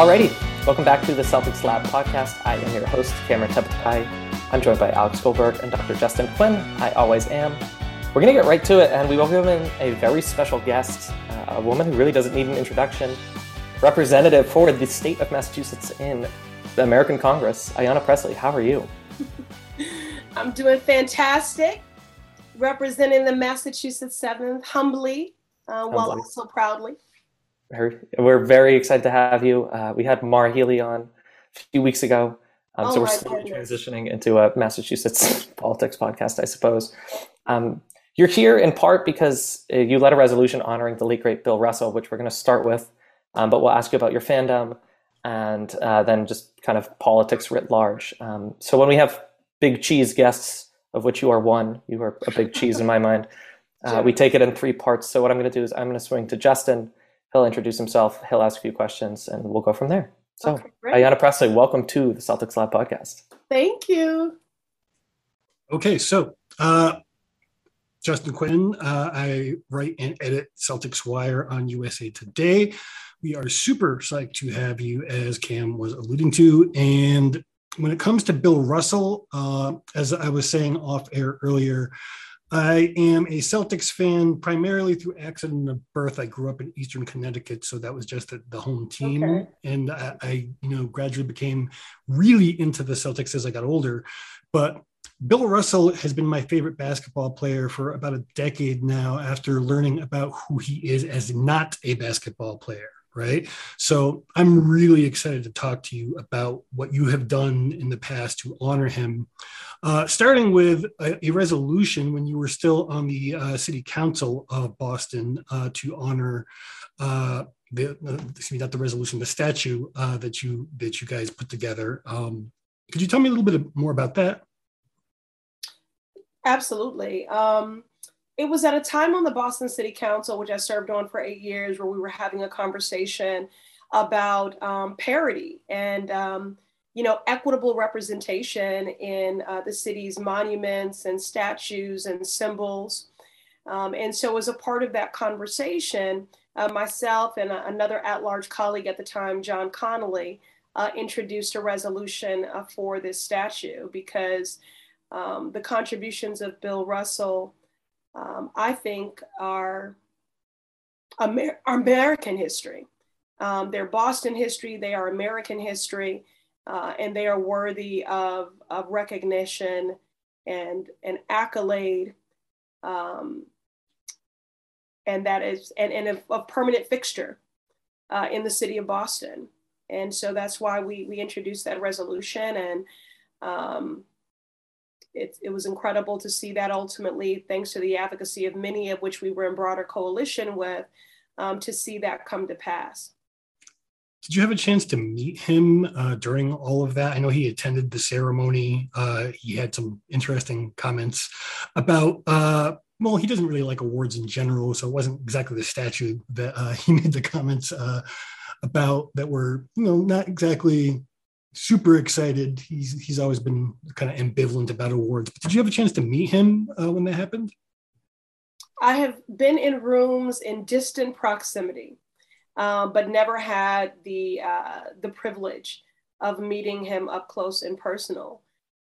Alrighty, welcome back to the Celtics Lab podcast. I am your host, Cameron Tabatabaie. I'm joined by Alex Goldberg and Dr. Justin Quinn. I always am. We're going to get right to it, and we welcome in a very special guest, uh, a woman who really doesn't need an introduction, representative for the state of Massachusetts in the American Congress, Ayanna Pressley. How are you? I'm doing fantastic, representing the Massachusetts 7th humbly, uh, while also proudly we're very excited to have you. Uh, we had Maura Healey on a few weeks ago. Um, oh so we're slowly transitioning into a Massachusetts politics podcast, I suppose. Um, you're here in part because uh, you led a resolution honoring the late great Bill Russell, which we're going to start with, um, but we'll ask you about your fandom and uh, then just kind of politics writ large. Um, so when we have big cheese guests, of which you are one, you are a big cheese in my mind. Uh, we take it in three parts. So what I'm going to do is I'm going to swing to Justin He'll introduce himself, he'll ask a few questions, and we'll go from there. So, okay, Ayanna Pressley, welcome to the Celtics Lab podcast. Thank you. Okay, so uh, Justin Quinn, uh, I write and edit Celtics Wire on USA Today. We are super psyched to have you, as Cam was alluding to. And when it comes to Bill Russell, uh, as I was saying off air earlier, I am a Celtics fan primarily through accident of birth. I grew up in Eastern Connecticut, so that was just the, the home team. Okay. And I, I, you know, gradually became really into the Celtics as I got older. But Bill Russell has been my favorite basketball player for about a decade now after learning about who he is as not a basketball player right? So I'm really excited to talk to you about what you have done in the past to honor him. Uh, starting with a, a, resolution when you were still on the uh, city council of Boston uh, to honor uh, the excuse me, not the resolution, the statue uh, that you that you guys put together. Um, could you tell me a little bit more about that? Absolutely. Um, it was at a time on the Boston City Council, which I served on for eight years, where we were having a conversation about um, parity and um, you know equitable representation in uh, the city's monuments and statues and symbols. Um, and so, as a part of that conversation, uh, myself and uh, another at-large colleague at the time, John Connolly, uh, introduced a resolution uh, for this statue because um, the contributions of Bill Russell um, I think, are Amer- American history. Um, they're Boston history, they are American history, uh, and they are worthy of, of recognition and, an accolade. Um, and that is, and, and a, a permanent fixture uh, in the city of Boston. And so that's why we, we introduced that resolution. And um, it, it was incredible to see that ultimately, thanks to the advocacy of many of which we were in broader coalition with, um, to see that come to pass. Did you have a chance to meet him uh, during all of that? I know he attended the ceremony. Uh, he had some interesting comments about, uh, well, he doesn't really like awards in general, so it wasn't exactly the statue that uh, he made the comments uh, about that were, you know, not exactly super excited. He's he's always been kind of ambivalent about awards. But did you have a chance to meet him uh, when that happened? I have been in rooms in distant proximity, um, but never had the uh, the privilege of meeting him up close and personal.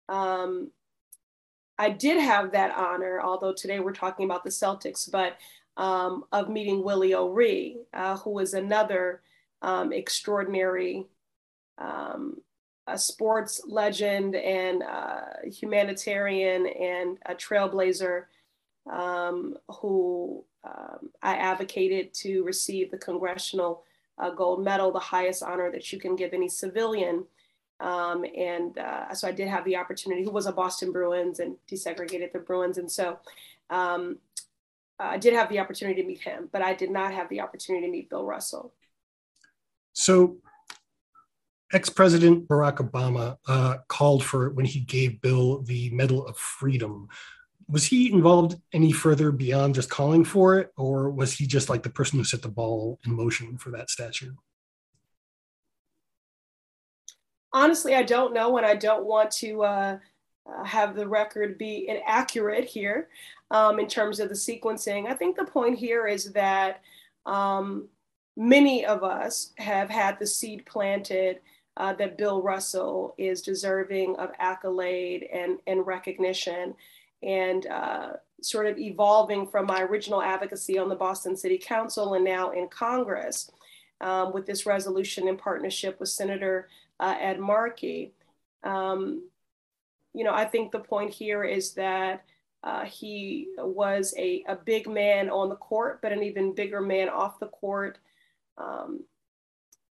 Um, I did have that honor, although today we're talking about the Celtics, but um, of meeting Willie O'Ree, uh, who is another um, extraordinary um, a sports legend and humanitarian and a trailblazer um, who um, I advocated to receive the Congressional uh, Gold Medal, the highest honor that you can give any civilian. Um, and uh, so I did have the opportunity, who was a Boston Bruins and desegregated the Bruins. And so um, I did have the opportunity to meet him, but I did not have the opportunity to meet Bill Russell. So ex-president Barack Obama uh, called for it when he gave Bill the Medal of Freedom. Was he involved any further beyond just calling for it, or was he just like the person who set the ball in motion for that statue? honestly, I don't know, and I don't want to uh, uh, have the record be inaccurate here um, in terms of the sequencing. I think the point here is that um, many of us have had the seed planted uh, that Bill Russell is deserving of accolade and, and recognition. And uh, sort of evolving from my original advocacy on the Boston City Council and now in Congress um, with this resolution in partnership with Senator uh, Ed Markey. Um, you know, I think the point here is that uh, he was a, a big man on the court, but an even bigger man off the court. Um,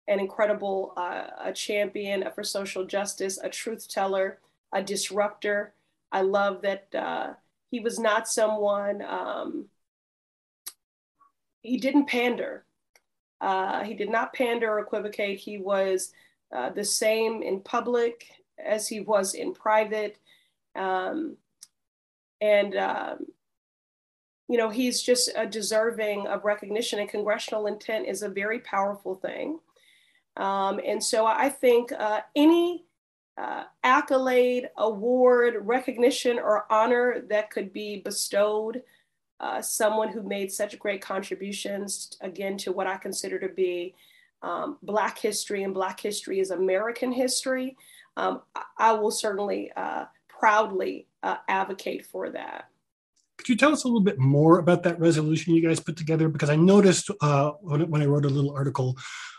an incredible uh, a champion for social justice, a truth teller, a disruptor. I love that uh, he was not someone, um, he didn't pander. Uh, he did not pander or equivocate. He was uh, the same in public as he was in private. Um, and, um, you know, he's just a deserving of recognition, and congressional intent is a very powerful thing. Um, and so I think uh, any uh, accolade, award, recognition, or honor that could be bestowed uh, someone who made such great contributions, again, to what I consider to be um, Black history, and Black history is American history, um, I will certainly uh, proudly uh, advocate for that. Could you tell us a little bit more about that resolution you guys put together? Because I noticed uh, when, when, I wrote a little article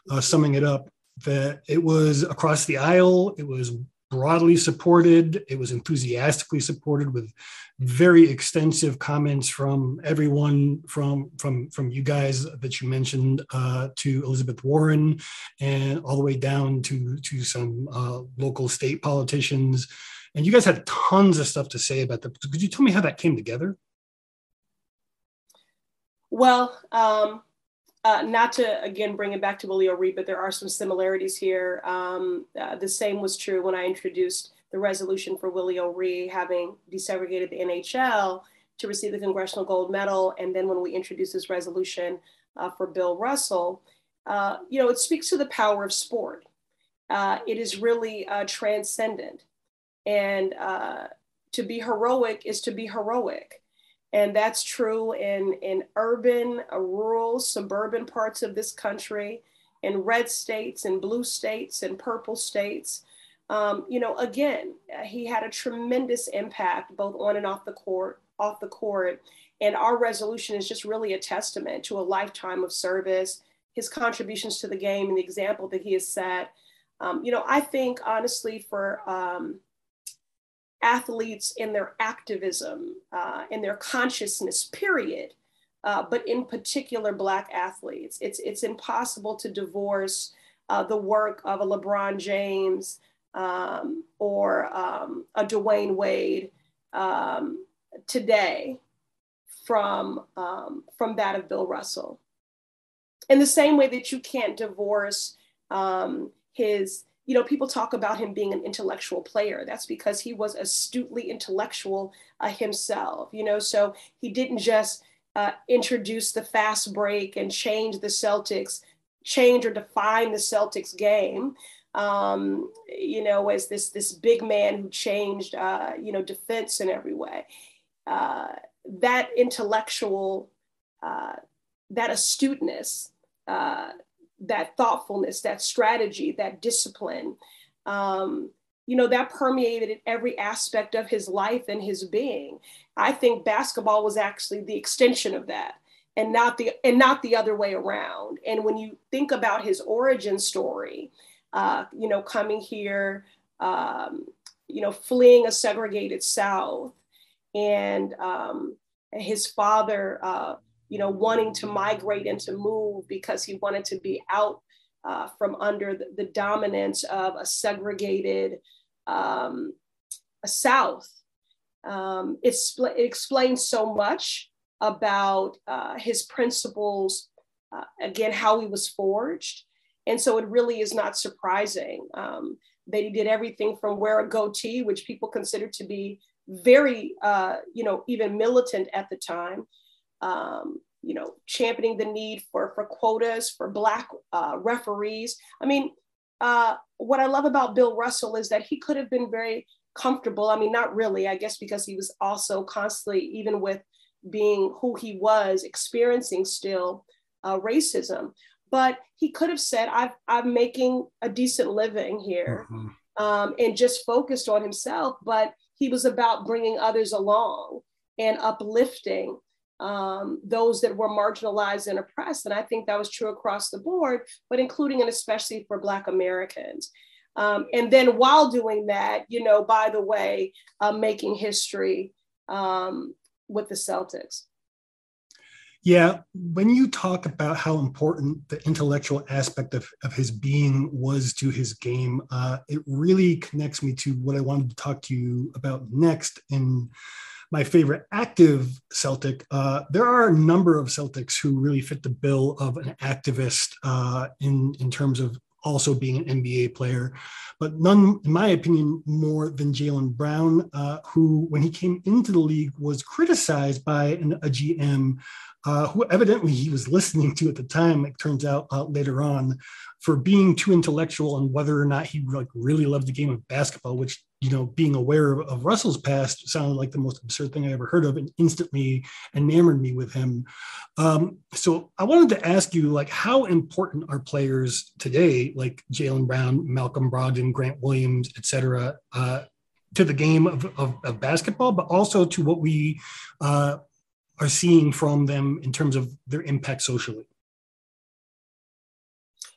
uh, summing it up that it was across the aisle, it was broadly supported. It was enthusiastically supported with very extensive comments from everyone from from from you guys that you mentioned uh, to Elizabeth Warren and all the way down to to some uh, local state politicians. And you guys had tons of stuff to say about that. Could you tell me how that came together? Well, um, uh, not to again bring it back to Willie O'Ree, but there are some similarities here. Um, uh, the same was true when I introduced the resolution for Willie O'Ree having desegregated the NHL to receive the Congressional Gold Medal, and then when we introduced this resolution uh, for Bill Russell, uh, you know, it speaks to the power of sport. Uh, it is really uh, transcendent, and to be heroic is to be heroic. And that's true in, in urban, uh, rural, suburban parts of this country, in red states, in blue states, in purple states. Um, you know, again, uh, he had a tremendous impact both on and off the court, off the court. And our resolution is just really a testament to a lifetime of service, his contributions to the game, and the example that he has set. Um, you know, I think honestly, for um, athletes in their activism, uh, in their consciousness, period. Uh, but in particular, Black athletes. It's, it's impossible to divorce uh, the work of a LeBron James um, or um, a Dwyane Wade um, today from, um, from that of Bill Russell. In the same way that you can't divorce um, his you know, people talk about him being an intellectual player. That's because he was astutely intellectual uh, himself, you know, so he didn't just uh, introduce the fast break and change the Celtics, change or define the Celtics game. Um, you know, as this this big man who changed, uh, you know, defense in every way. Uh, that intellectual, uh, that astuteness, uh, that thoughtfulness, that strategy, that discipline, um, you know, that permeated every aspect of his life and his being. I think basketball was actually the extension of that and not the and not the other way around. And when you think about his origin story, uh, you know, coming here, um, you know, fleeing a segregated South, and um, his father uh, you know, wanting to migrate and to move because he wanted to be out uh, from under the, the, dominance of a segregated um, a South. Um, it, it, explains so much about uh, his principles, uh, again, how he was forged. And so it really is not surprising um, that he did everything from wear a goatee, which people considered to be very, uh, you know, even militant at the time, um, you know, championing the need for, for quotas for Black uh, referees. I mean, uh, what I love about Bill Russell is that he could have been very comfortable. I mean, not really, I guess, because he was also constantly, even with being who he was, experiencing still uh, racism. But he could have said, i am making a decent living here mm-hmm. um, and just focused on himself. But he was about bringing others along and uplifting um, those that were marginalized and oppressed. And I think that was true across the board, but including and especially for Black Americans. Um, and then while doing that, you know, by the way, uh, making history um, with the Celtics. Yeah, when you talk about how important the intellectual aspect of, of his being was to his game, uh, it really connects me to what I wanted to talk to you about next. In my favorite active Celtic, uh, there are a number of Celtics who really fit the bill of an activist uh, in in terms of also being an NBA player, but none, in my opinion, more than Jaylen Brown, uh, who, when he came into the league, was criticized by an, a GM uh, who evidently he was listening to at the time. It turns out uh, later on, for being too intellectual and whether or not he like really loved the game of basketball, which you know, being aware of, of, Russell's past sounded like the most absurd thing I ever heard of, and instantly enamored me with him. Um, so I wanted to ask you, like, how important are players today, like Jaylen Brown, Malcolm Brogdon, Grant Williams, et cetera, uh, to the game of, of, of, basketball, but also to what we uh, are seeing from them in terms of their impact socially?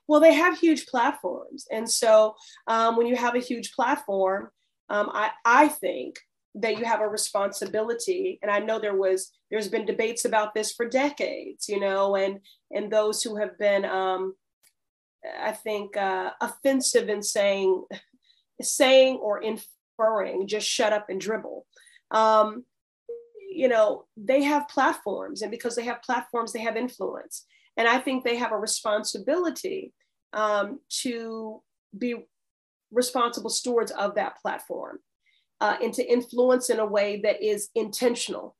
Well, they have huge platforms. And so um, when you have a huge platform, um, I, I think that you have a responsibility and i know there was there's been debates about this for decades you know and and those who have been um, i think uh, offensive in saying saying or inferring just shut up and dribble. Um, you know they have platforms and because they have platforms they have influence. And i think they have a responsibility um, to be responsible stewards of that platform uh, and to influence in a way that is intentional.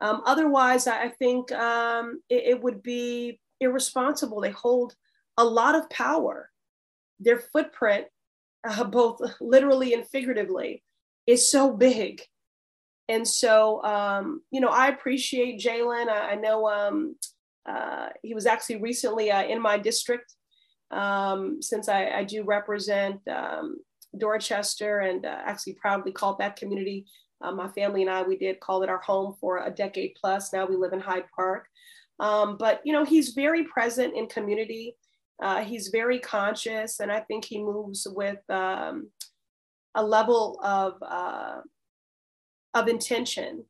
Um, otherwise, I think um, it, it, would be irresponsible. They hold a lot of power. Their footprint, uh, both literally and figuratively, is so big. And so, um, you know, I appreciate Jaylen. I, I know um, uh, he was actually recently uh, in my district um, since I, I, do represent um, Dorchester and uh, actually proudly called that community. Uh, my family and I, we did call it our home for a decade plus. Now we live in Hyde Park. Um, but, you know, he's very present in community. Uh, he's very conscious, and I think he moves with um, a level of, uh, of intention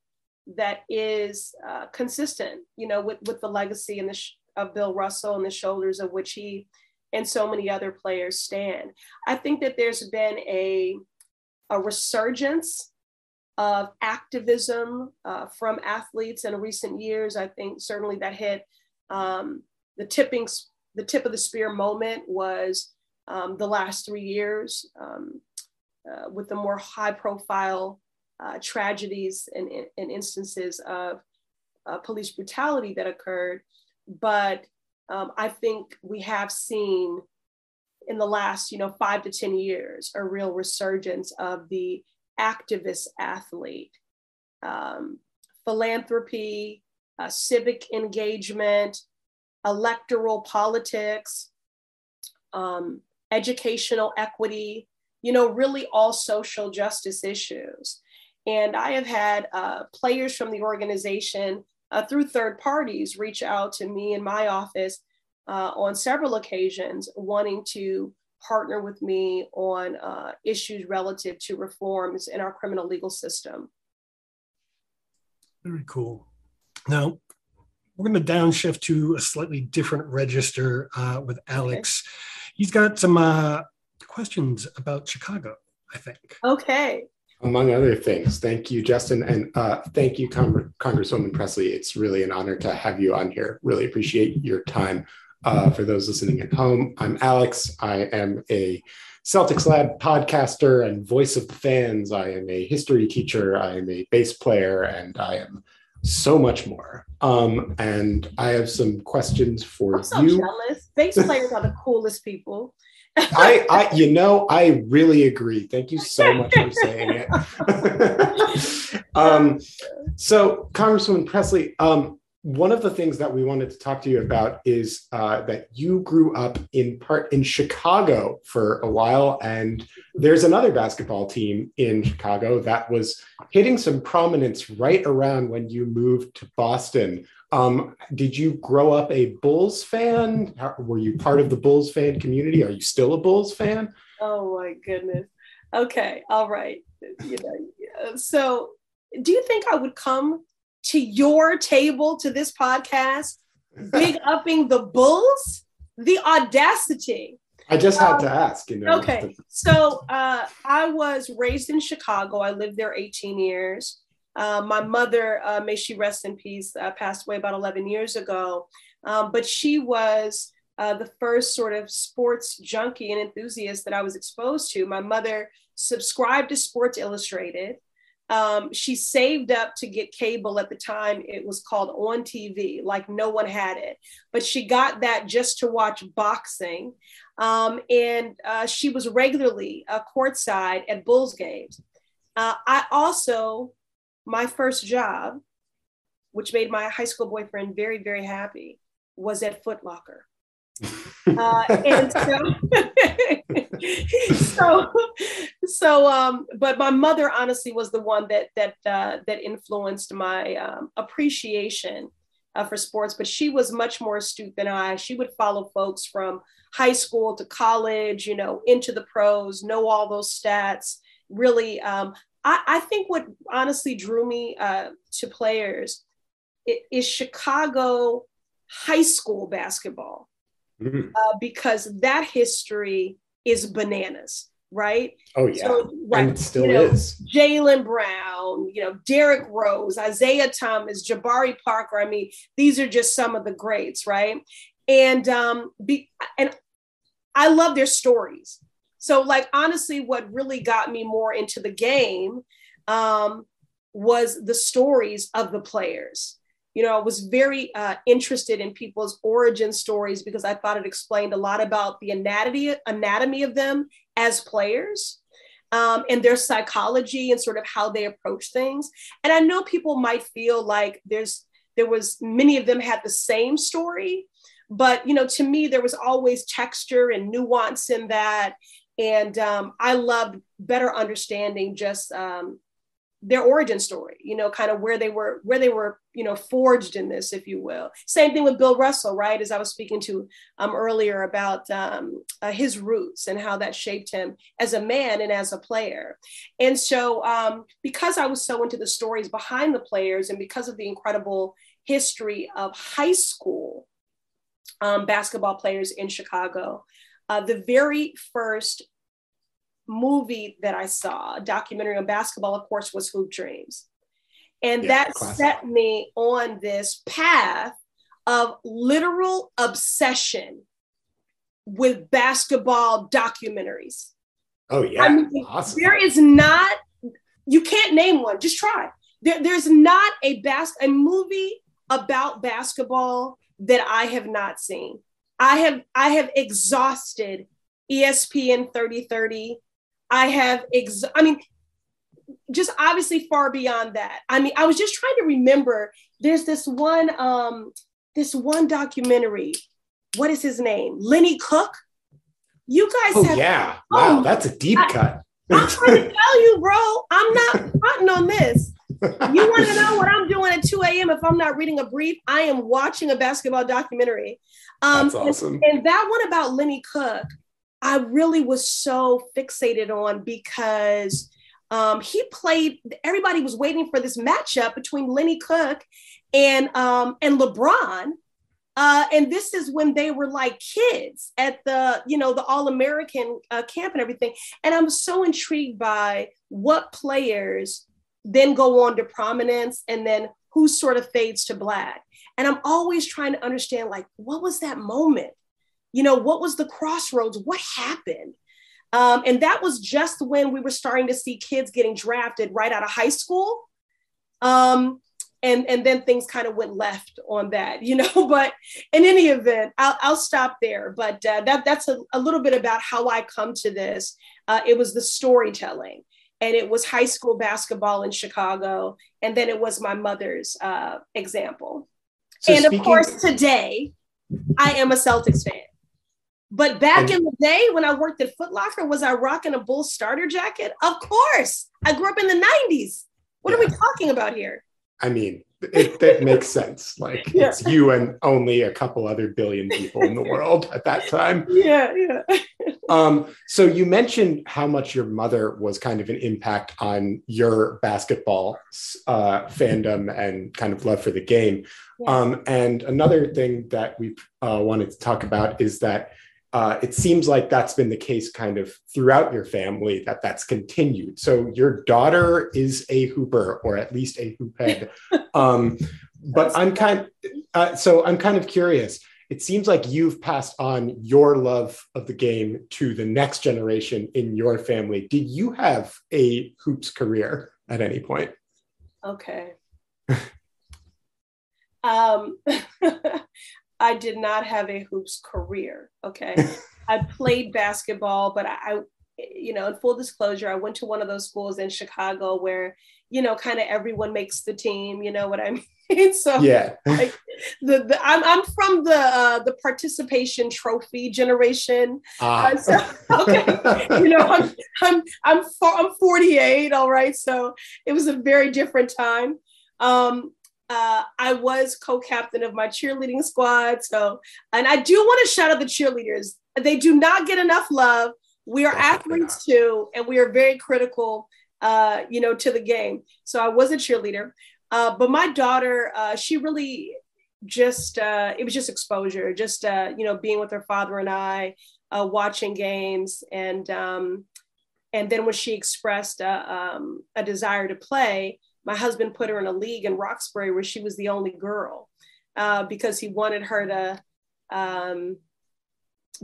that is uh, consistent, you know, with, with the legacy and the of Bill Russell and the shoulders of which he and so many other players stand. I think that there's been a, a resurgence of activism uh, from athletes in recent years. I think certainly that hit um, the tipping, the tip of the spear moment was um, the last three years um, uh, with the more high profile uh, tragedies and, and, instances of uh, police brutality that occurred. But um, I think we have seen in the last, you know, five to 10 years, a real resurgence of the activist athlete, um, philanthropy, uh, civic engagement, electoral politics, um, educational equity, you know, really all social justice issues. And I have had uh, players from the organization uh, through third parties reach out to me in my office uh, on several occasions wanting to partner with me on uh, issues relative to reforms in our criminal legal system. Very cool. Now, we're going to downshift to a slightly different register uh, with Alex. Okay. He's got some uh, questions about Chicago, I think. Okay. Among other things, thank you, Justin, and uh, thank you, Con- Congresswoman Pressley. It's really an honor to have you on here. Really appreciate your time. Uh, for those listening at home, I'm Alex. I am a Celtics Lab podcaster and voice of the fans. I am a history teacher. I am a bass player, and I am so much more. Um, and I have some questions for I'm so you. Jealous. Bass players are the coolest people. I, I, you know, I really agree. Thank you so much for saying it. um, so, Congresswoman Pressley, um, one of the things that we wanted to talk to you about is uh, that you grew up in part in Chicago for a while, and there's another basketball team in Chicago that was hitting some prominence right around when you moved to Boston. Um, did you grow up a Bulls fan? How, were you part of the Bulls fan community? Are you still a Bulls fan? Oh my goodness. Okay, all right. You know, so do you think I would come to your table to this podcast, big upping the Bulls, the audacity. I just had um, to ask, you know. Okay. So uh, I was raised in Chicago. I lived there 18 years. Uh, my mother, uh, may she rest in peace, uh, passed away about 11 years ago. Um, but she was uh, the first sort of sports junkie and enthusiast that I was exposed to. My mother subscribed to Sports Illustrated. Um, she saved up to get cable at the time. It was called On TV, like no one had it. But she got that just to watch boxing. Um, and uh, she was regularly courtside at Bulls games. I also, my first job, which made my high school boyfriend very, very happy, was at Foot Locker. Uh, and so, so, so, um, but my mother honestly was the one that that uh, that influenced my um, appreciation uh, for sports. But she was much more astute than I. She would follow folks from high school to college, you know, into the pros, know all those stats. Really, um, I, I think what honestly drew me uh, to players is Chicago high school basketball mm-hmm. uh, because that history is bananas, right? Oh yeah, so, right, and still you know, is. Jalen Brown, you know, Derrick Rose, Isaiah Thomas, Jabari Parker. I mean, these are just some of the greats, right? And um, be and I love their stories. So, like honestly, what really got me more into the game um, was the stories of the players you know, I was very uh, interested in people's origin stories because I thought it explained a lot about the anatomy, anatomy of them as players um, and their psychology and sort of how they approach things. And I know people might feel like there's, there was many of them had the same story, but you know, to me, there was always texture and nuance in that. And um, I loved better understanding just um, their origin story you know kind of where they were where they were you know forged in this if you will. Same thing with bill russell right? As i was speaking to um, earlier about um, uh, his roots and how that shaped him as a man and as a player. And so um, because i was so into the stories behind the players and because of the incredible history of high school um, basketball players in chicago uh, the very first movie that I saw, a documentary on basketball, of course, was Hoop Dreams. And yeah, that classic. set me on this path of literal obsession with basketball documentaries. Oh, yeah. I mean, awesome. There is not, you can't name one, just try. There, there's not a bas- a movie about basketball that I have not seen. I have I have exhausted ESPN 3030, I have, ex- I mean, just obviously far beyond that. I mean, I was just trying to remember. There's this one, um, this one documentary. What is his name? Lenny Cooke? You guys oh, have. Yeah. Wow, oh, that's a deep I, cut. I'm trying to tell you, bro. I'm not fronting on this. You want to know what I'm doing at 2 a.m. if I'm not reading a brief? I am watching a basketball documentary. Um, That's awesome. And, and that one about Lenny Cooke, I really was so fixated on because Um, he played. Everybody was waiting for this matchup between Lenny Cooke and um, and LeBron. Uh, and this is when they were like kids at the, you know, the All American uh, camp and everything. And I'm so intrigued by what players then go on to prominence and then who sort of fades to black. And I'm always trying to understand, like, what was that moment? You know, what was the crossroads? What happened? Um, and that was just when we were starting to see kids getting drafted right out of high school. Um, and, and then things kind of went left on that, you know. But in any event, I'll, I'll stop there. But uh, that, that's a, a, little bit about how I come to this. Uh, it was the storytelling, and it was high school basketball in Chicago, and then it was my mother's uh, example. So and speaking- of course, today I am a Celtics fan. But back in the day when I worked at Foot Locker, was I rocking a Bulls starter jacket? Of course. I grew up in the 90s. What yeah. are we talking about here? I mean, it, that makes sense. Like yeah. it's you and only a couple other billion people in the world at that time. Yeah, yeah. Um, so you mentioned how much your mother was kind of an impact on your basketball uh, fandom and kind of love for the game. Yeah. Um, and another thing that we uh, wanted to talk about is that uh, it seems like that's been the case kind of throughout your family that that's continued. So your daughter is a hooper, or at least a hoophead. um, but I'm kind, uh, so I'm kind of curious. It seems like you've passed on your love of the game to the next generation in your family. Did you have a hoops career at any point? Okay. um, I did not have a hoops career. Okay. I played basketball, but I, you know, in full disclosure, I went to one of those schools in Chicago where, you know, kind of everyone makes the team, you know what I mean? so yeah, like, the, the I'm, I'm from the uh, the participation trophy generation. Ah. Uh, so, okay, you know, I'm I'm I'm I'm 48. All right, so it was a very different time. Um, uh, I was co-captain of my cheerleading squad. So, and I do want to shout out the cheerleaders. They do not get enough love. We are athletes too, and we are very critical, uh, you know, to the game. So I was a cheerleader, uh, but my daughter, uh, she really just uh, it was just exposure, just uh, you know, being with her father and I, watching games, and um, and then when she expressed um, a desire to play, my husband put her in a league in Roxbury where she was the only girl uh, because he wanted her to um,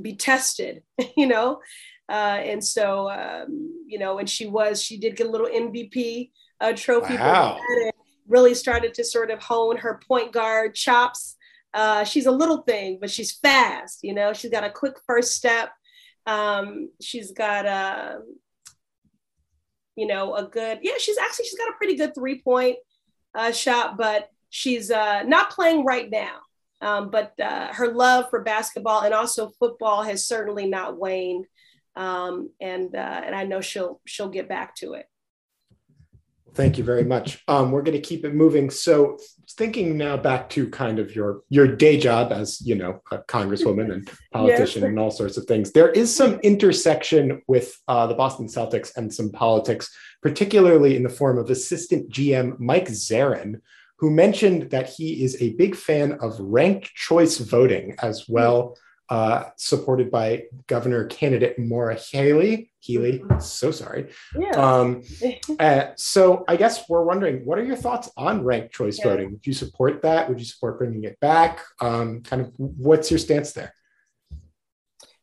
be tested, you know. Uh, and so, um, you know, and she was, she did get a little MVP uh, trophy. Wow. Really started to sort of hone her point guard chops. Uh, she's a little thing, but she's fast. You know, she's got a quick first step. Um, she's got a, you know, a good, yeah, she's actually, she's got a pretty good three point uh, shot, but she's uh, not playing right now. Um, but uh, her love for basketball and also football has certainly not waned. Um, and, uh, and I know she'll, she'll get back to it. Thank you very much. Um, we're going to keep it moving. So, thinking now back to kind of your your day job as you know a congresswoman and politician yes. and all sorts of things. There is some intersection with uh, the Boston Celtics and some politics, particularly in the form of assistant GM Mike Zarren, who mentioned that he is a big fan of ranked choice voting as well uh, supported by Governor candidate Maura. Healey, mm-hmm. so sorry. Yeah. Um, uh, so I guess we're wondering, what are your thoughts on ranked choice yeah. voting? Would you support that? Would you support bringing it back? Um, kind of, what's your stance there?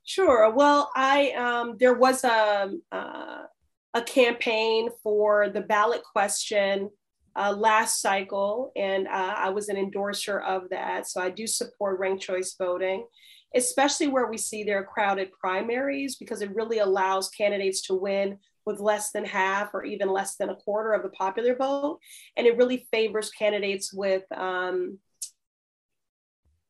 Sure. Well, I um, there was a uh, a campaign for the ballot question uh, last cycle, and uh, I was an endorser of that. So I do support ranked choice voting especially where we see their crowded primaries, because it really allows candidates to win with less than half or even less than a quarter of the popular vote. And it really favors candidates with, um,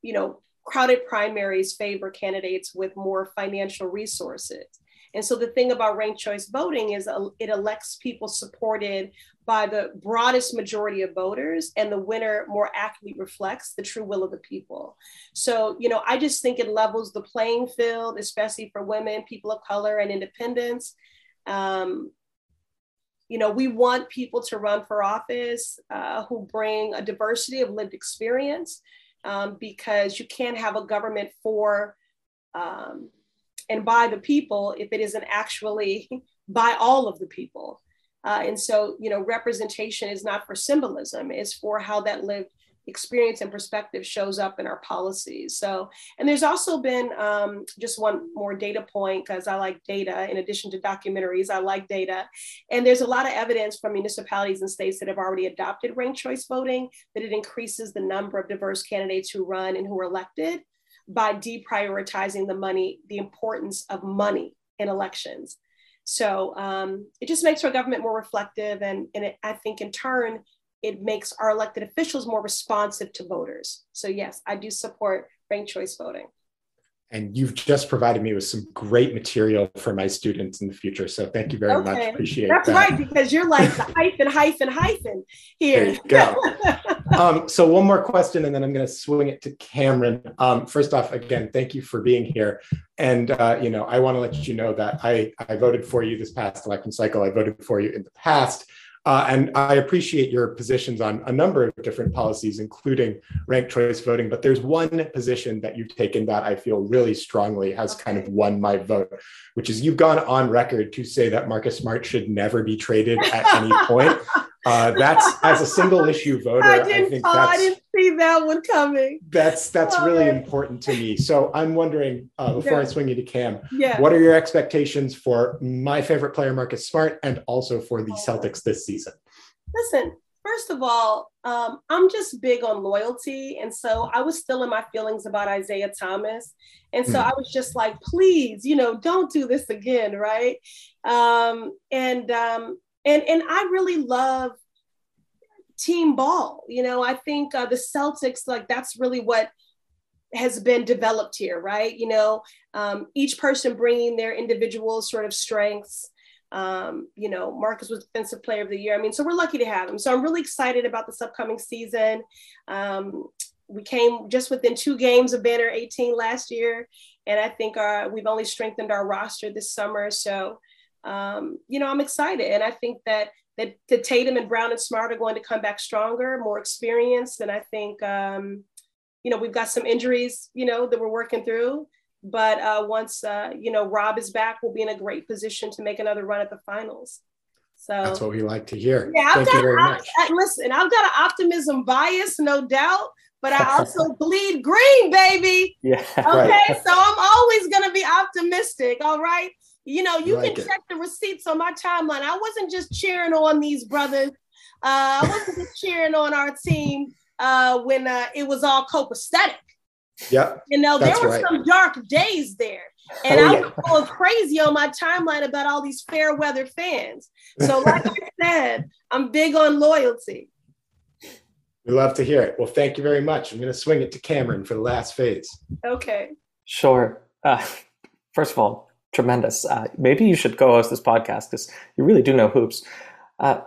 you know, crowded primaries favor candidates with more financial resources. And so the thing about ranked choice voting is uh, it elects people supported by the broadest majority of voters, and the winner more accurately reflects the true will of the people. So, you know, I just think it levels the playing field, especially for women, people of color, and independents. Um, you know, we want people to run for office uh, who bring a diversity of lived experience um, because you can't have a government for um, and by the people if it isn't actually by all of the people. Uh, and so, you know, representation is not for symbolism, it's for how that lived experience and perspective shows up in our policies. So, and there's also been um, just one more data point because I like data. In addition to documentaries, I like data. And there's a lot of evidence from municipalities and states that have already adopted ranked choice voting that it increases the number of diverse candidates who run and who are elected by deprioritizing the money, the importance of money in elections. So um, it just makes our government more reflective, and, and it, I think in turn it makes our elected officials more responsive to voters. So yes, I do support ranked choice voting. And you've just provided me with some great material for my students in the future. So thank you very okay. much. Appreciate That's that. That's right, because you're like the hyphen, hyphen, hyphen here. There you go. um, so one more question, and then I'm going to swing it to Cameron. Um, first off, again, thank you for being here. And uh, you know, I want to let you know that I I voted for you this past election cycle. I voted for you in the past. Uh, and I appreciate your positions on a number of different policies, including ranked choice voting. But there's one position that you've taken that I feel really strongly has kind of won my vote, which is you've gone on record to say that Marcus Smart should never be traded at any point. Uh, that's as a single issue voter. I, I think oh, I see that one coming. That's that's oh, really man. important to me. So I'm wondering uh, before yeah. I swing you to Cam, yeah. what are your expectations for my favorite player, Marcus Smart, and also for the Celtics this season? Listen, first of all, um, I'm just big on loyalty, and so I was still in my feelings about Isaiah Thomas, and so mm. I was just like, please, you know, don't do this again, right? Um, and um, and and I really love team ball. You know, I think uh, the Celtics like that's really what has been developed here, right? You know, um, each person bringing their individual sort of strengths. Um, you know, Marcus was Defensive Player of the Year. I mean, so we're lucky to have him. So I'm really excited about this upcoming season. Um, we came just within two games of banner 18 last year, and I think our, we've only strengthened our roster this summer. So um, you know, I'm excited. And I think that that, that Tatum and Brown and Smart are going to come back stronger, more experienced. And I think, um, you know, we've got some injuries, you know, that we're working through. But uh, once, uh, you know, Rob is back, we'll be in a great position to make another run at the finals. So that's what we like to hear. Yeah, I've got, I, I, listen, I've got an optimism bias, no doubt, but I also bleed green, baby. Yeah. Okay. Right. So I'm always going to be optimistic. All right. You know, you like can it. check the receipts on my timeline. I wasn't just cheering on these brothers. Uh, I wasn't just cheering on our team uh, when uh, it was all copacetic. Yeah. You know, there were right. some dark days there. And oh, I was going crazy on my timeline about all these fair weather fans. So, like I said, I'm big on loyalty. We love to hear it. Well, thank you very much. I'm going to swing it to Cameron for the last phase. Okay. Sure. Uh, first of all, tremendous. Uh, maybe you should co-host this podcast because you really do know hoops. Uh,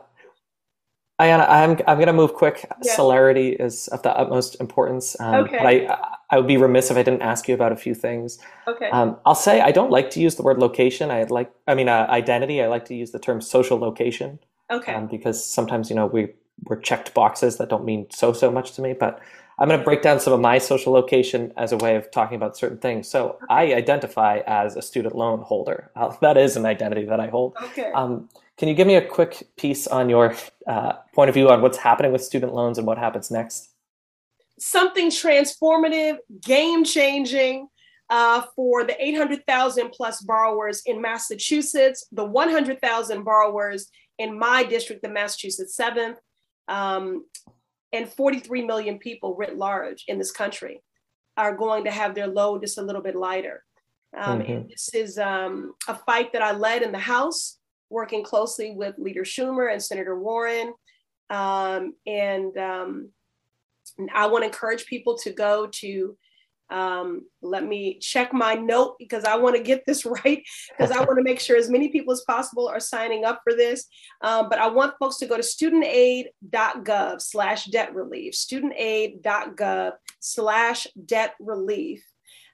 Ayanna, I'm I'm going to move quick. Yeah. Celerity is of the utmost importance. Um, okay. But I I would be remiss if I didn't ask you about a few things. Okay. Um, I'll say I don't like to use the word location. I like I mean uh, identity. I like to use the term social location. Okay. Um, because sometimes you know we we're checked boxes that don't mean so so much to me, but I'm going to break down some of my social location as a way of talking about certain things. So I identify as a student loan holder. Uh, that is an identity that I hold. Okay. Um, can you give me a quick piece on your uh, point of view on what's happening with student loans and what happens next? Something transformative, game changing. Uh, for the 800,000 plus borrowers in Massachusetts, the 100,000 borrowers in my district, the Massachusetts 7th, um, and 43 million people writ large in this country are going to have their load just a little bit lighter. Um, mm-hmm. And this is um, a fight that I led in the House, working closely with Leader Schumer and Senator Warren. Um, and, um, and I want to encourage people to go to um, let me check my note because I want to get this right because I want to make sure as many people as possible are signing up for this. Um, but I want folks to go to studentaid.gov slash debt relief, studentaid.gov slash debt relief.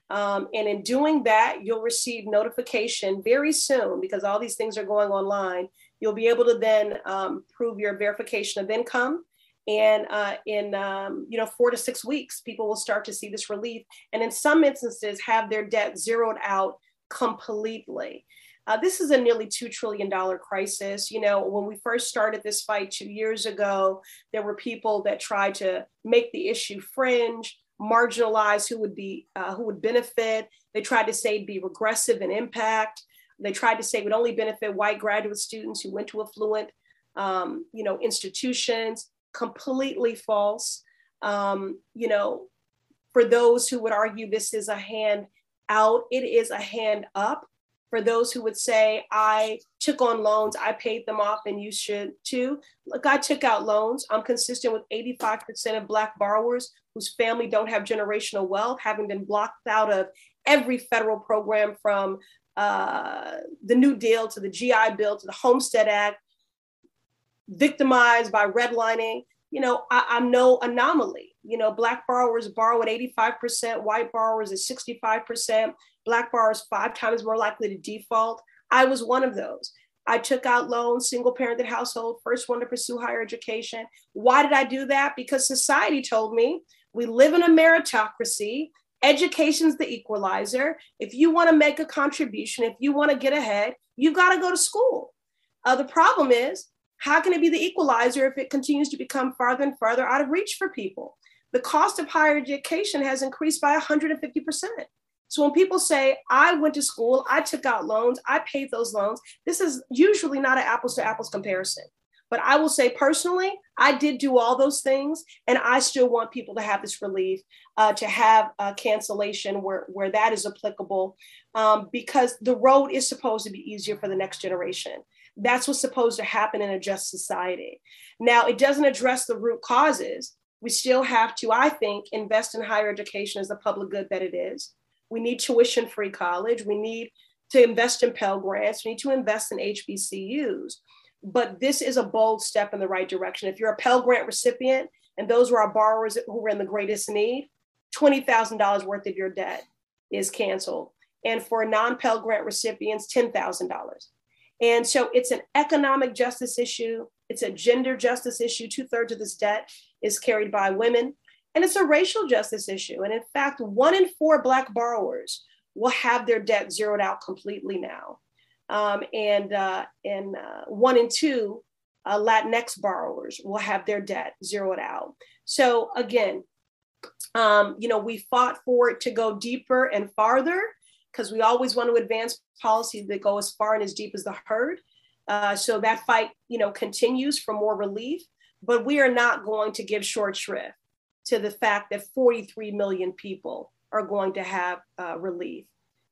Um, and in doing that, you'll receive notification very soon because all these things are going online You'll be able to then um, prove your verification of income. And uh, in um, you know four to six weeks, people will start to see this relief, and in some instances, have their debt zeroed out completely. Uh, this is a nearly $2 trillion crisis. You know, when we first started this fight two years ago, there were people that tried to make the issue fringe, marginalize who would be, uh, who would benefit. They tried to say be regressive in impact. They tried to say it would only benefit white graduate students who went to affluent, um, you know, institutions. Completely false. Um, you know, for those who would argue this is a hand out, it is a hand up for those who would say, I took on loans, I paid them off, and you should too. Look, I took out loans. I'm consistent with 85% of Black borrowers whose family don't have generational wealth, having been blocked out of every federal program from uh, the New Deal to the GI Bill to the Homestead Act, victimized by redlining. You know, I, I'm no anomaly. You know, Black borrowers borrow at 85%, white borrowers at 65%. Black borrowers five times more likely to default. I was one of those. I took out loans, single parented household, first one to pursue higher education. Why did I do that? Because society told me we live in a meritocracy. Education's the equalizer. If you want to make a contribution, if you want to get ahead, you've got to go to school. Uh, the problem is, how can it be the equalizer if it continues to become farther and farther out of reach for people? The cost of higher education has increased by 150%. So when people say, I went to school, I took out loans, I paid those loans, this is usually not an apples to apples comparison. But I will say personally, I did do all those things, and I still want people to have this relief, uh, to have a cancellation where, where that is applicable, um, because the road is supposed to be easier for the next generation. That's what's supposed to happen in a just society. Now, it doesn't address the root causes. We still have to, I think, invest in higher education as the public good that it is. We need tuition free college. We need to invest in Pell Grants. We need to invest in HBCUs. But this is a bold step in the right direction. If you're a Pell Grant recipient, and those were our borrowers who were in the greatest need, $20,000 worth of your debt is canceled. And for non Pell Grant recipients, $10,000. And so it's an economic justice issue, it's a gender justice issue. Two thirds of this debt is carried by women. And it's a racial justice issue. And in fact, one in four Black borrowers will have their debt zeroed out completely now. Um, and uh, and uh, one in two uh, Latinx borrowers will have their debt zeroed out. So again, um, you know, we fought for it to go deeper and farther because we always want to advance policies that go as far and as deep as the herd. Uh, so that fight, you know, continues for more relief, but we are not going to give short shrift to the fact that 43 million people are going to have uh, relief.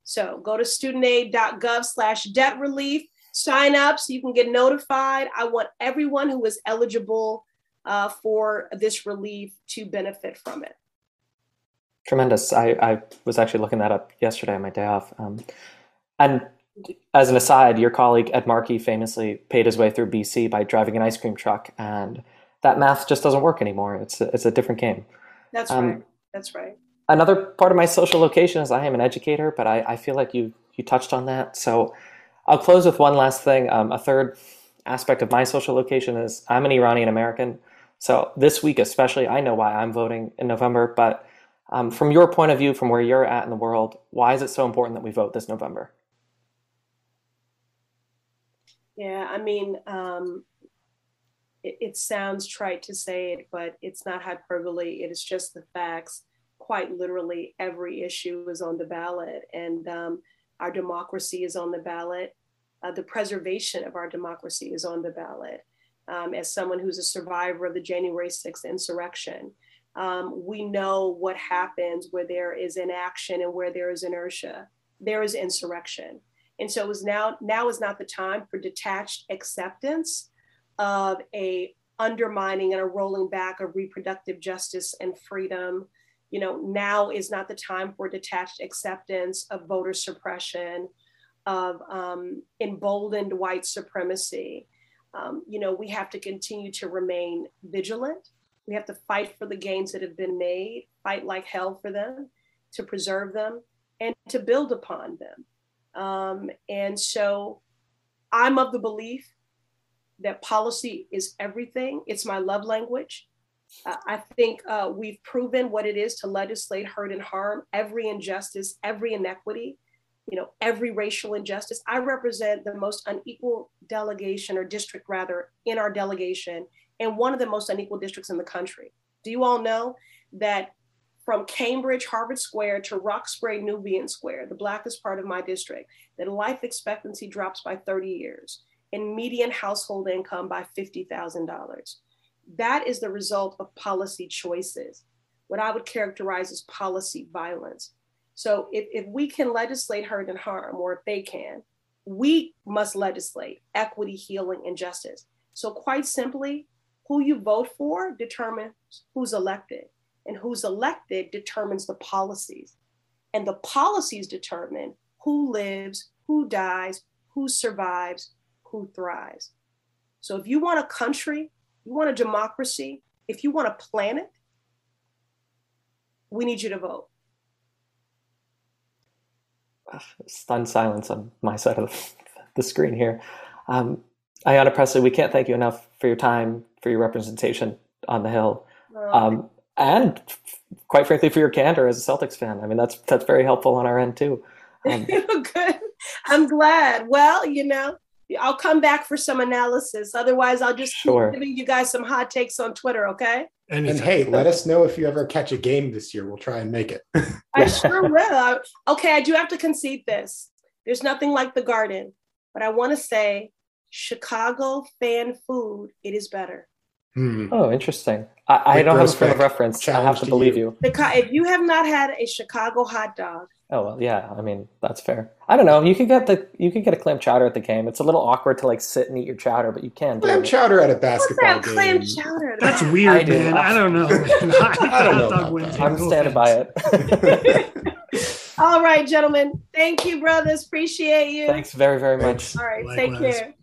So go to studentaid.gov slash debt relief, sign up so you can get notified. I want everyone who is eligible uh, for this relief to benefit from it. Tremendous. I, I was actually looking that up yesterday on my day off. Um, and as an aside, your colleague Ed Markey famously paid his way through BC by driving an ice cream truck and that math just doesn't work anymore. It's a, it's a different game. That's um, right. That's right. Another part of my social location is I am an educator, but I, I feel like you you touched on that. So I'll close with one last thing. Um, a third aspect of my social location is I'm an Iranian American. So this week, especially, I know why I'm voting in November. But um, from your point of view, from where you're at in the world, why is it so important that we vote this November? Yeah, I mean, um, it, it sounds trite to say it, but it's not hyperbole. It is just the facts. Quite literally, every issue is on the ballot, and um, our democracy is on the ballot. Uh, the preservation of our democracy is on the ballot. Um, as someone who's a survivor of the January 6th insurrection, um, we know what happens where there is inaction and where there is inertia. There is insurrection. And so it was now, now is not the time for detached acceptance of a undermining and a rolling back of reproductive justice and freedom. You know, now is not the time for detached acceptance of voter suppression, of um, emboldened white supremacy. Um, you know, we have to continue to remain vigilant. We have to fight for the gains that have been made, fight like hell for them, to preserve them, and to build upon them. Um, and so I'm of the belief that policy is everything. It's my love language. Uh, I think uh, we've proven what it is to legislate hurt and harm, every injustice, every inequity, you know, every racial injustice. I represent the most unequal delegation or district rather in our delegation and one of the most unequal districts in the country. Do you all know that from Cambridge, Harvard Square to Roxbury, Nubian Square, the blackest part of my district, that life expectancy drops by 30 years and median household income by $50,000. That is the result of policy choices, what I would characterize as policy violence. So if, if we can legislate hurt and harm, or if they can, we must legislate equity, healing, and justice. So quite simply, who you vote for determines who's elected, and who's elected determines the policies. And the policies determine who lives, who dies, who survives, who thrives. So if you want a country, you want a democracy, if you want a planet, we need you to vote. Stunned silence on my side of the screen here. Um, Ayanna Pressley, we can't thank you enough for your time, for your representation on the Hill, um, and quite frankly, for your candor as a Celtics fan. I mean, that's that's very helpful on our end too. Um, Good. I'm glad. Well, you know, I'll come back for some analysis. Otherwise, I'll just sure. keep giving you guys some hot takes on Twitter. Okay. And, and hey, let us know if you ever catch a game this year. We'll try and make it. I sure will. Okay, I do have to concede this. There's nothing like the Garden, but I want to say Chicago fan food, it is better. Hmm. Oh, interesting. I, I don't have a frame of reference. I have to, to believe you. you. If you have not had a Chicago hot dog, oh well, yeah. I mean, that's fair. I don't know. You can get the you can get a clam chowder at the game. It's a little awkward to like sit and eat your chowder, but you can. Clam chowder at a basketball What's that game. Clam chowder. That's weird, I do. man. I don't know. I don't know. I'm standing by it. All right, gentlemen. Thank you, brothers. Appreciate you. Thanks very, very much. All right, Likewise. take care.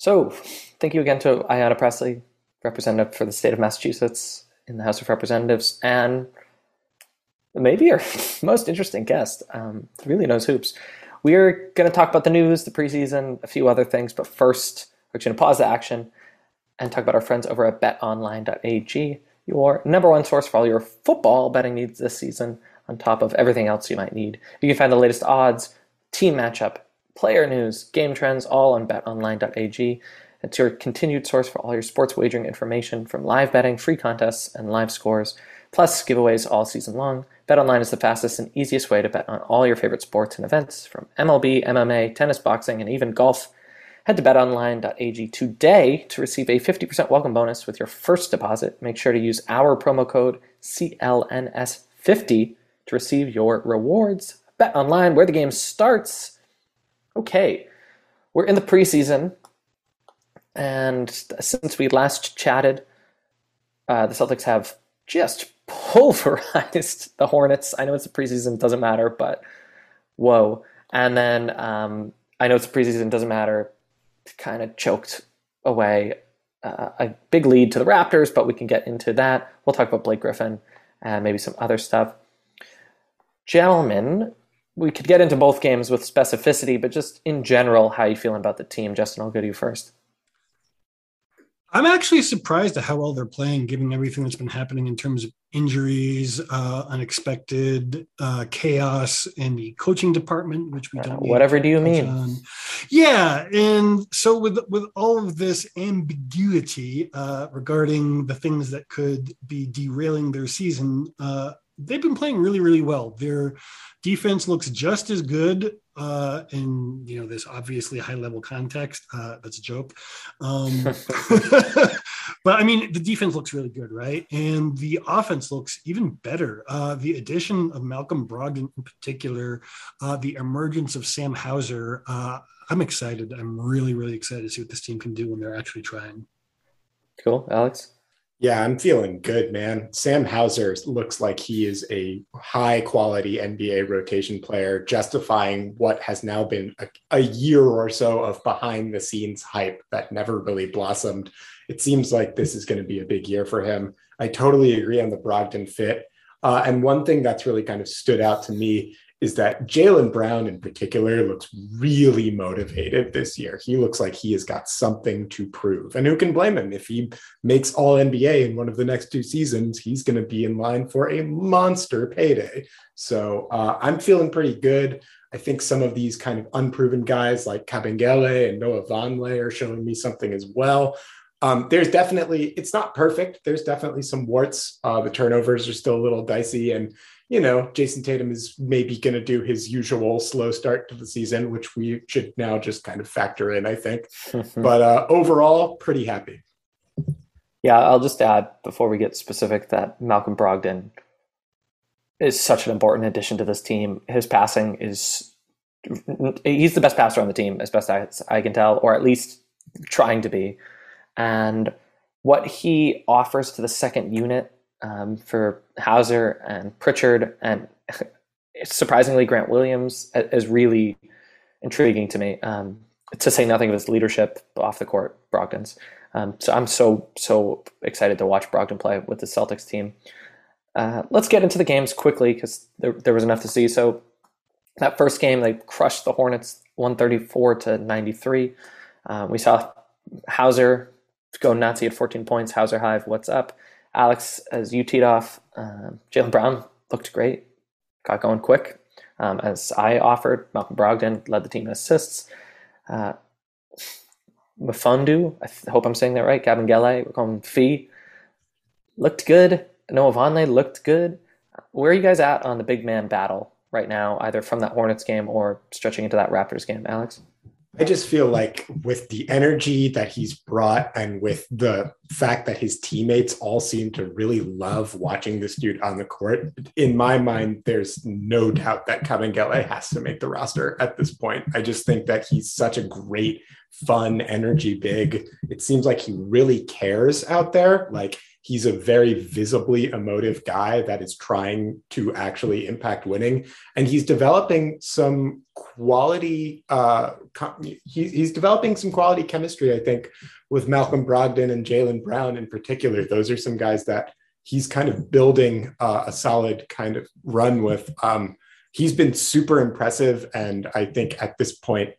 So, thank you again to Ayanna Pressley, representative for the state of Massachusetts in the House of Representatives, and maybe our most interesting guest, um, really knows hoops. We're going to talk about the news, the preseason, a few other things, but first, we're going to pause the action and talk about our friends over at betonline.ag, your number one source for all your football betting needs this season, on top of everything else you might need. You can find the latest odds, team matchup, player news, game trends, all on betonline.ag. It's your continued source for all your sports wagering information from live betting, free contests, and live scores, plus giveaways all season long. BetOnline is the fastest and easiest way to bet on all your favorite sports and events from MLB, MMA, tennis, boxing, and even golf. Head to betonline.ag today to receive a 50% welcome bonus with your first deposit. Make sure to use our promo code CLNS50 to receive your rewards. Bet online where the game starts. Okay, we're in the preseason, and since we last chatted, uh, the Celtics have just pulverized the Hornets. I know it's a preseason, doesn't matter, but whoa. And then um, I know it's a preseason, doesn't matter, kind of choked away uh, a big lead to the Raptors, but we can get into that. We'll talk about Blake Griffin and maybe some other stuff. Gentlemen, we could get into both games with specificity, but just in general, how you feeling about the team? Justin, I'll go to you first. I'm actually surprised at how well they're playing, given everything that's been happening in terms of injuries, uh, unexpected uh, chaos in the coaching department, which we don't. Uh, whatever do you mean? On. Yeah, and so with with all of this ambiguity uh, regarding the things that could be derailing their season, uh, they've been playing really, really well. Their defense looks just as good uh, in you know this obviously high level context. Uh, that's a joke, um, but I mean the defense looks really good, right? And the offense looks even better. Uh, the addition of Malcolm Brogdon in particular, uh, the emergence of Sam Hauser. Uh, I'm excited. I'm really, really excited to see what this team can do when they're actually trying. Cool, Alex. Yeah, I'm feeling good, man. Sam Hauser looks like he is a high quality NBA rotation player, justifying what has now been a, a, year or so of behind the scenes hype that never really blossomed. It seems like this is going to be a big year for him. I totally agree on the Brogdon fit. Uh, and one thing that's really kind of stood out to me is that Jaylen Brown in particular looks really motivated this year. He looks like he has got something to prove. And who can blame him? If he makes all NBA in one of the next two seasons, he's going to be in line for a monster payday. So uh, I'm feeling pretty good. I think some of these kind of unproven guys like Kabengele and Noah Vonleh are showing me something as well. Um, there's definitely, it's not perfect. There's definitely some warts. Uh, the turnovers are still a little dicey. And you know, Jayson Tatum is maybe going to do his usual slow start to the season, which we should now just kind of factor in, I think. but uh, overall, pretty happy. Yeah, I'll just add before we get specific that Malcolm Brogdon is such an important addition to this team. His passing is, he's the best passer on the team, as best as I can tell, or at least trying to be. And what he offers to the second unit um, for Hauser and Pritchard, and surprisingly, Grant Williams is really intriguing to me. Um, to say nothing of his leadership off the court, Brogdon's. Um, so I'm so so excited to watch Brogdon play with the Celtics team. Uh, let's get into the games quickly because there, there was enough to see. So that first game, they crushed the Hornets 134 to 93. Uh, we saw Hauser go Nazi at 14 points. Hauser Hive, what's up? Alex, as you teed off, um, Jaylen Brown looked great, got going quick. Um, as I offered, Malcolm Brogdon led the team in assists. Uh, Mfiondu, I th- hope I'm saying that right. Kabengele, we're calling him Fee, looked good. Noah Vonleh looked good. Where are you guys at on the big man battle right now, either from that Hornets game or stretching into that Raptors game, Alex? I just feel like with the energy that he's brought and with the fact that his teammates all seem to really love watching this dude on the court, in my mind, there's no doubt that Kabengele has to make the roster at this point. I just think that he's such a great, fun, energy big. It seems like he really cares out there. Like he's a very visibly emotive guy that is trying to actually impact winning. And he's developing some quality uh, he, he's developing some quality chemistry i think with malcolm brogdon and jaylen brown in particular. Those are some guys that he's kind of building uh, a solid kind of run with. Um, he's been super impressive. And i think at this point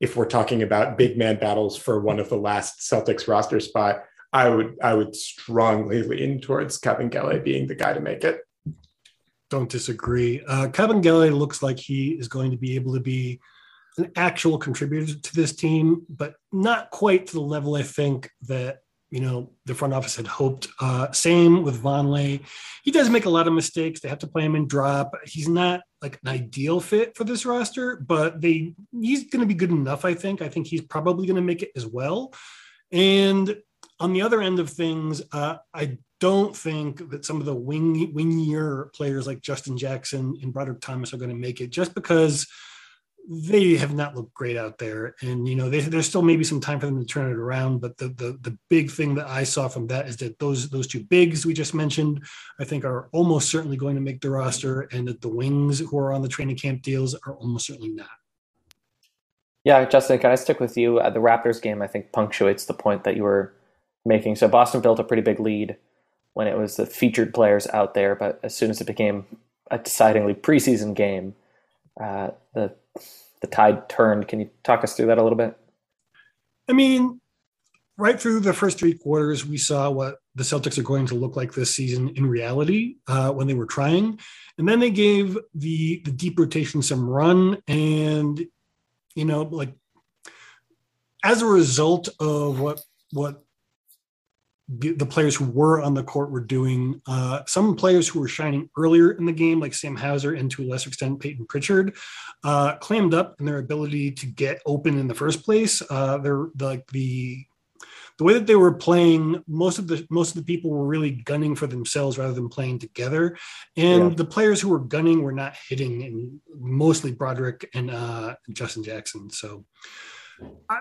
if we're talking about big man battles for one of the last celtics roster spot I would I would strongly lean towards Kabengele being the guy to make it. Don't disagree. Uh, Kabengele looks like he is going to be able to be an actual contributor to this team, but not quite to the level I think that you know the front office had hoped. Uh, same with Vonleh. He does make a lot of mistakes. They have to play him in drop. He's not like an ideal fit for this roster, but they he's going to be good enough. I think. I think he's probably going to make it as well. And on the other end of things, uh, I don't think that some of the wing wingier players like Justin Jackson and Brodric Thomas are going to make it just because they have not looked great out there. And you know, they, there's still maybe some time for them to turn it around. But the, the the big thing that I saw from that is that those those two bigs we just mentioned, I think, are almost certainly going to make the roster, and that the wings who are on the training camp deals are almost certainly not. Yeah, Justin, can I stick with you? Uh, the Raptors game, I think, punctuates the point that you were making. So Boston built a pretty big lead when it was the featured players out there, but as soon as it became a decidingly preseason game, uh, the the tide turned. Can you talk us through that a little bit? I mean, right through the first three quarters, we saw what the Celtics are going to look like this season in reality uh, when they were trying, and then they gave the the deep rotation some run, and you know, like as a result of what what the players who were on the court were doing. Uh, some players who were shining earlier in the game, like Sam Hauser and to a lesser extent Payton Pritchard, uh, clammed up in their ability to get open in the first place. Uh, they're like the the way that they were playing, most of the most of the people were really gunning for themselves rather than playing together. And yeah. the players who were gunning were not hitting, and mostly Brodric and uh, Justin Jackson. So. I,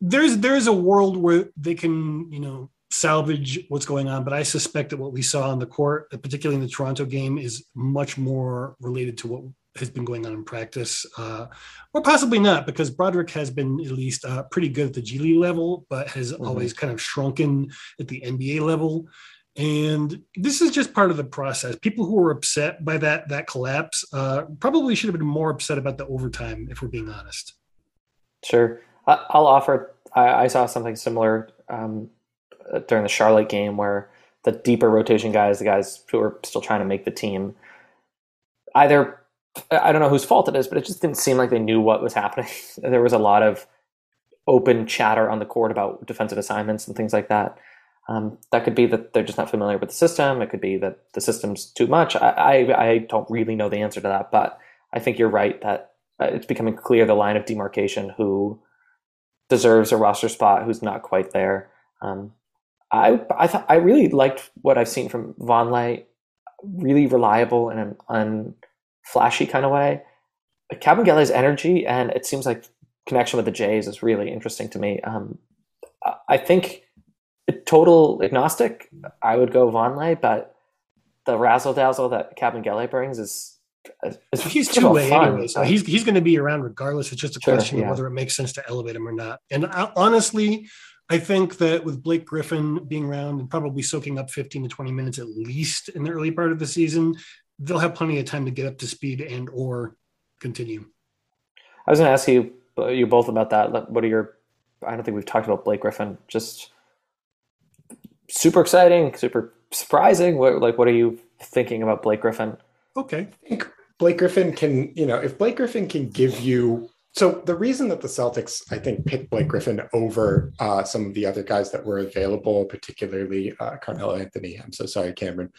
there's there's a world where they can you know salvage what's going on, but I suspect that what we saw on the court, particularly in the Toronto game, is much more related to what has been going on in practice, uh, or possibly not, because Brodric has been at least uh, pretty good at the G League level, but has mm-hmm. always kind of shrunken at the NBA level. And this is just part of the process. People who were upset by that that collapse uh, probably should have been more upset about the overtime, if we're being honest. Sure, I'll offer. I, saw something similar um, during the Charlotte game where the deeper rotation guys, the guys who are still trying to make the team, either I don't know whose fault it is, but it just didn't seem like they knew what was happening. there was a lot of open chatter on the court about defensive assignments and things like that. Um, that could be that they're just not familiar with the system. It could be that the system's too much. I, I, I don't really know the answer to that, but I think you're right that uh, it's becoming clear the line of demarcation who deserves a roster spot, who's not quite there. Um, I I thought I really liked what I've seen from Vonleh, really reliable in an unflashy kind of way. Kabengele's energy and it seems like connection with the Jays is really interesting to me. Um, I think total agnostic, I would go Vonleh, but the razzle dazzle that Kabengele brings is he's two way anyway, so he's he's going to be around regardless. It's just a sure, question yeah. of whether it makes sense to elevate him or not. And I, honestly, I think that with Blake Griffin being around and probably soaking up 15 to 20 minutes at least in the early part of the season, they'll have plenty of time to get up to speed and or continue. I was going to ask you you both about that. What are your? I don't think we've talked about Blake Griffin. Just super exciting, super surprising. What like what are you thinking about Blake Griffin? Okay. I think Blake Griffin can, you know, if Blake Griffin can give you so the reason that the Celtics, I think, picked Blake Griffin over uh, some of the other guys that were available, particularly uh, Carmelo Anthony, I'm so sorry, Cameron,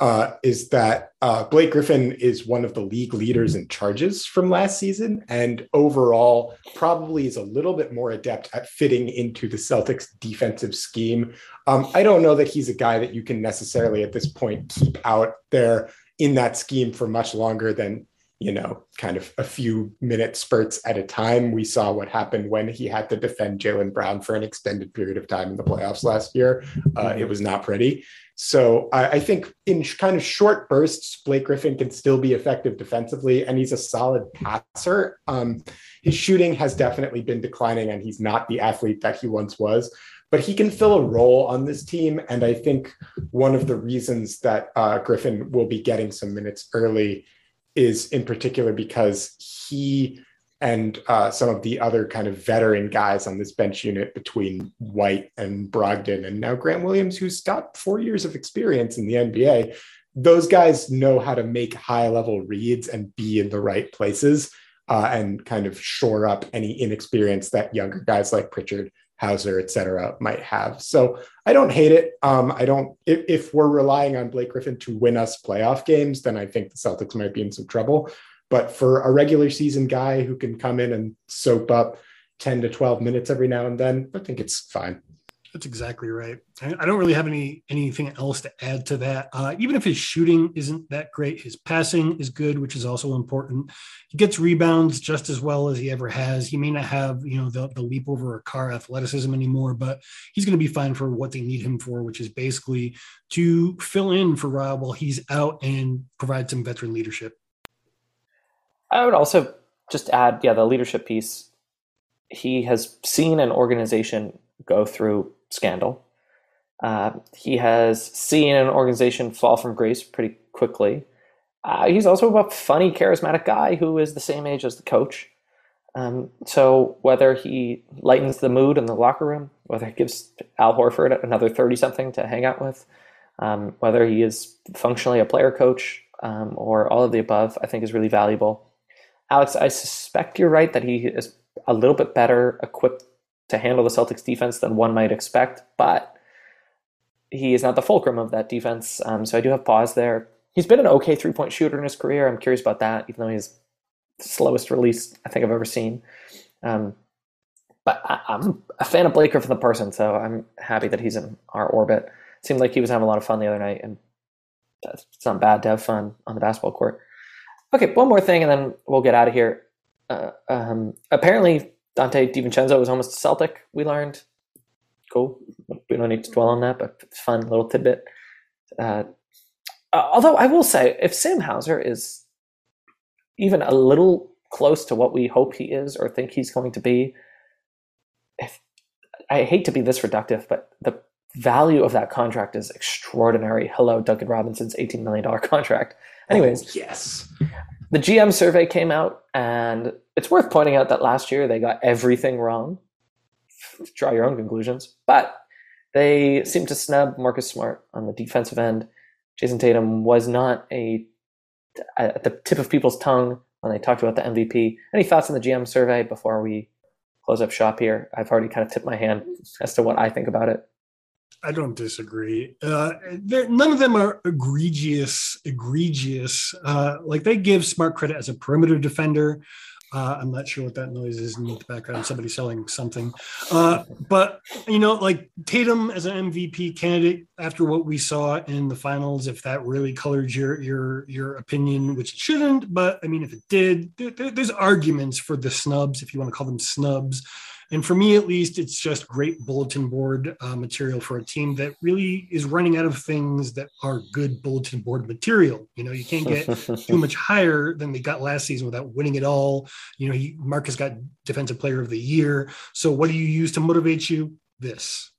uh, is that uh, Blake Griffin is one of the league leaders in charges from last season, and overall probably is a little bit more adept at fitting into the Celtics' defensive scheme. Um, I don't know that he's a guy that you can necessarily at this point keep out there in that scheme for much longer than you know, kind of a few minute spurts at a time. We saw what happened when he had to defend Jaylen Brown for an extended period of time in the playoffs last year. Uh, it was not pretty. So I, I, think in kind of short bursts, Blake Griffin can still be effective defensively, and he's a solid passer. Um, his shooting has definitely been declining, and he's not the athlete that he once was but he can fill a role on this team. And I think one of the reasons that uh, Griffin will be getting some minutes early is in particular because he and uh, some of the other kind of veteran guys on this bench unit between White and Brogdon and now Grant Williams, who's got four years of experience in the NBA, those guys know how to make high level reads and be in the right places uh, and kind of shore up any inexperience that younger guys like Pritchard Hauser, et cetera, might have. So I don't hate it. Um, I don't, if, if, we're relying on Blake Griffin to win us playoff games, then I think the Celtics might be in some trouble. But for a regular season guy who can come in and soap up 10 to 12 minutes every now and then, I think it's fine. That's exactly right. I don't really have any anything else to add to that. Uh, even if his shooting isn't that great, his passing is good, which is also important. He gets rebounds just as well as he ever has. He may not have you know the, the leap over a car athleticism anymore, but he's going to be fine for what they need him for, which is basically to fill in for Rob while he's out and provide some veteran leadership. I would also just add, yeah, the leadership piece. He has seen an organization go through scandal. Uh, he has seen an organization fall from grace pretty quickly. Uh, he's also a funny, charismatic guy who is the same age as the coach. Um, so whether he lightens the mood in the locker room, whether he gives Al Horford another 30 something to hang out with, um, whether he is functionally a player coach um, or all of the above, I think is really valuable. Alex, I suspect you're right that he is a little bit better equipped to handle the Celtics defense than one might expect, but he is not the fulcrum of that defense. Um, so I do have pause there. He's been an okay three point shooter in his career. I'm curious about that, even though he's slowest release I think I've ever seen. Um, but I, am a fan of Blake Griffin the person, so I'm happy that he's in our orbit. It seemed like he was having a lot of fun the other night, and it's not bad to have fun on the basketball court. Okay, one more thing, and then we'll get out of here. Uh, um, apparently, Donte DiVincenzo was almost a Celtic, we learned. Cool. We don't need to dwell on that, but it's fun little tidbit. Uh, although I will say, if Sam Hauser is even a little close to what we hope he is or think he's going to be, if I hate to be this reductive, but the value of that contract is extraordinary. Hello, Duncan Robinson's $18 million contract. Anyways, oh, yes. The GM survey came out, and it's worth pointing out that last year they got everything wrong. Draw your own conclusions. But they seemed to snub Marcus Smart on the defensive end. Jayson Tatum was not a at the tip of people's tongue when they talked about the MVP. Any thoughts on the GM survey before we close up shop here? I've already kind of tipped my hand as to what I think about it. I don't disagree. Uh, none of them are egregious, egregious. Uh, like they give Smart credit as a perimeter defender. Uh, I'm not sure what that noise is in the background. Somebody selling something. Uh, but, you know, like Tatum as an MVP candidate, after what we saw in the finals, if that really colored your your your opinion, which it shouldn't, but I mean, if it did, there, there's arguments for the snubs, if you want to call them snubs. And for me, at least, it's just great bulletin board uh, material for a team that really is running out of things that are good bulletin board material. You know, you can't get too much higher than they got last season without winning it all. You know, he, Marcus got Defensive Player of the Year. So, what do you use to motivate you? This.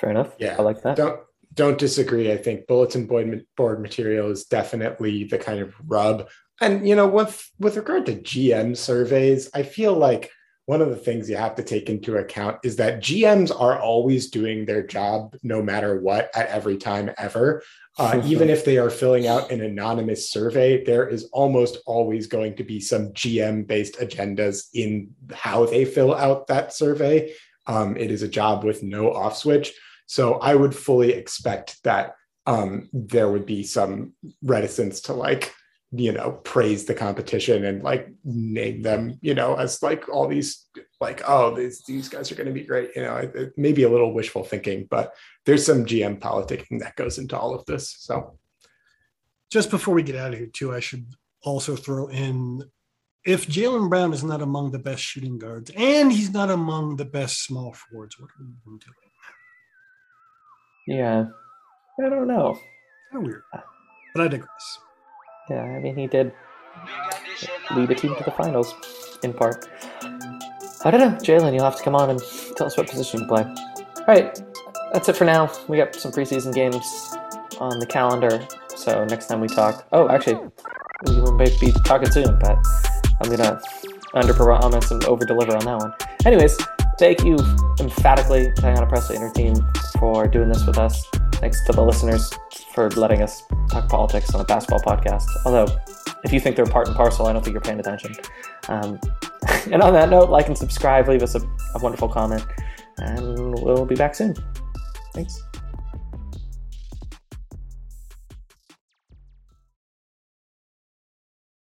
Fair enough. Yeah, I like that. Don't don't disagree. I think bulletin board board material is definitely the kind of rub. And you know, with with regard to GM surveys, I feel like one of the things you have to take into account is that GMs are always doing their job no matter what at every time ever. Uh, even if they are filling out an anonymous survey, there is almost always going to be some GM based agendas in how they fill out that survey. Um, it is a job with no off switch. So I would fully expect that um, there would be some reticence to like you know praise the competition and like name them you know as like all these like oh these these guys are going to be great you know it, it may be a little wishful thinking but there's some gm politicking that goes into all of this so. Just before we get out of here too i should also throw in if Jaylen brown is not among the best shooting guards and he's not among the best small forwards what are we doing? Yeah. I don't know. Kind of weird but i digress yeah, I mean, he did lead a team to the finals, in part. I don't know, Jaylen, you'll have to come on and tell us what position you play. All right, that's it for now. We got some preseason games on the calendar, so next time we talk. Oh, actually, we may be talking soon, but I'm gonna underpromise and overdeliver on that one. Anyways, thank you emphatically, Ayanna Pressley and her team, for doing this with us. Thanks to the listeners for letting us talk politics on a basketball podcast. Although, if you think they're part and parcel, I don't think you're paying attention. Um, and on that note, like and subscribe, leave us a, a wonderful comment, and we'll be back soon. Thanks.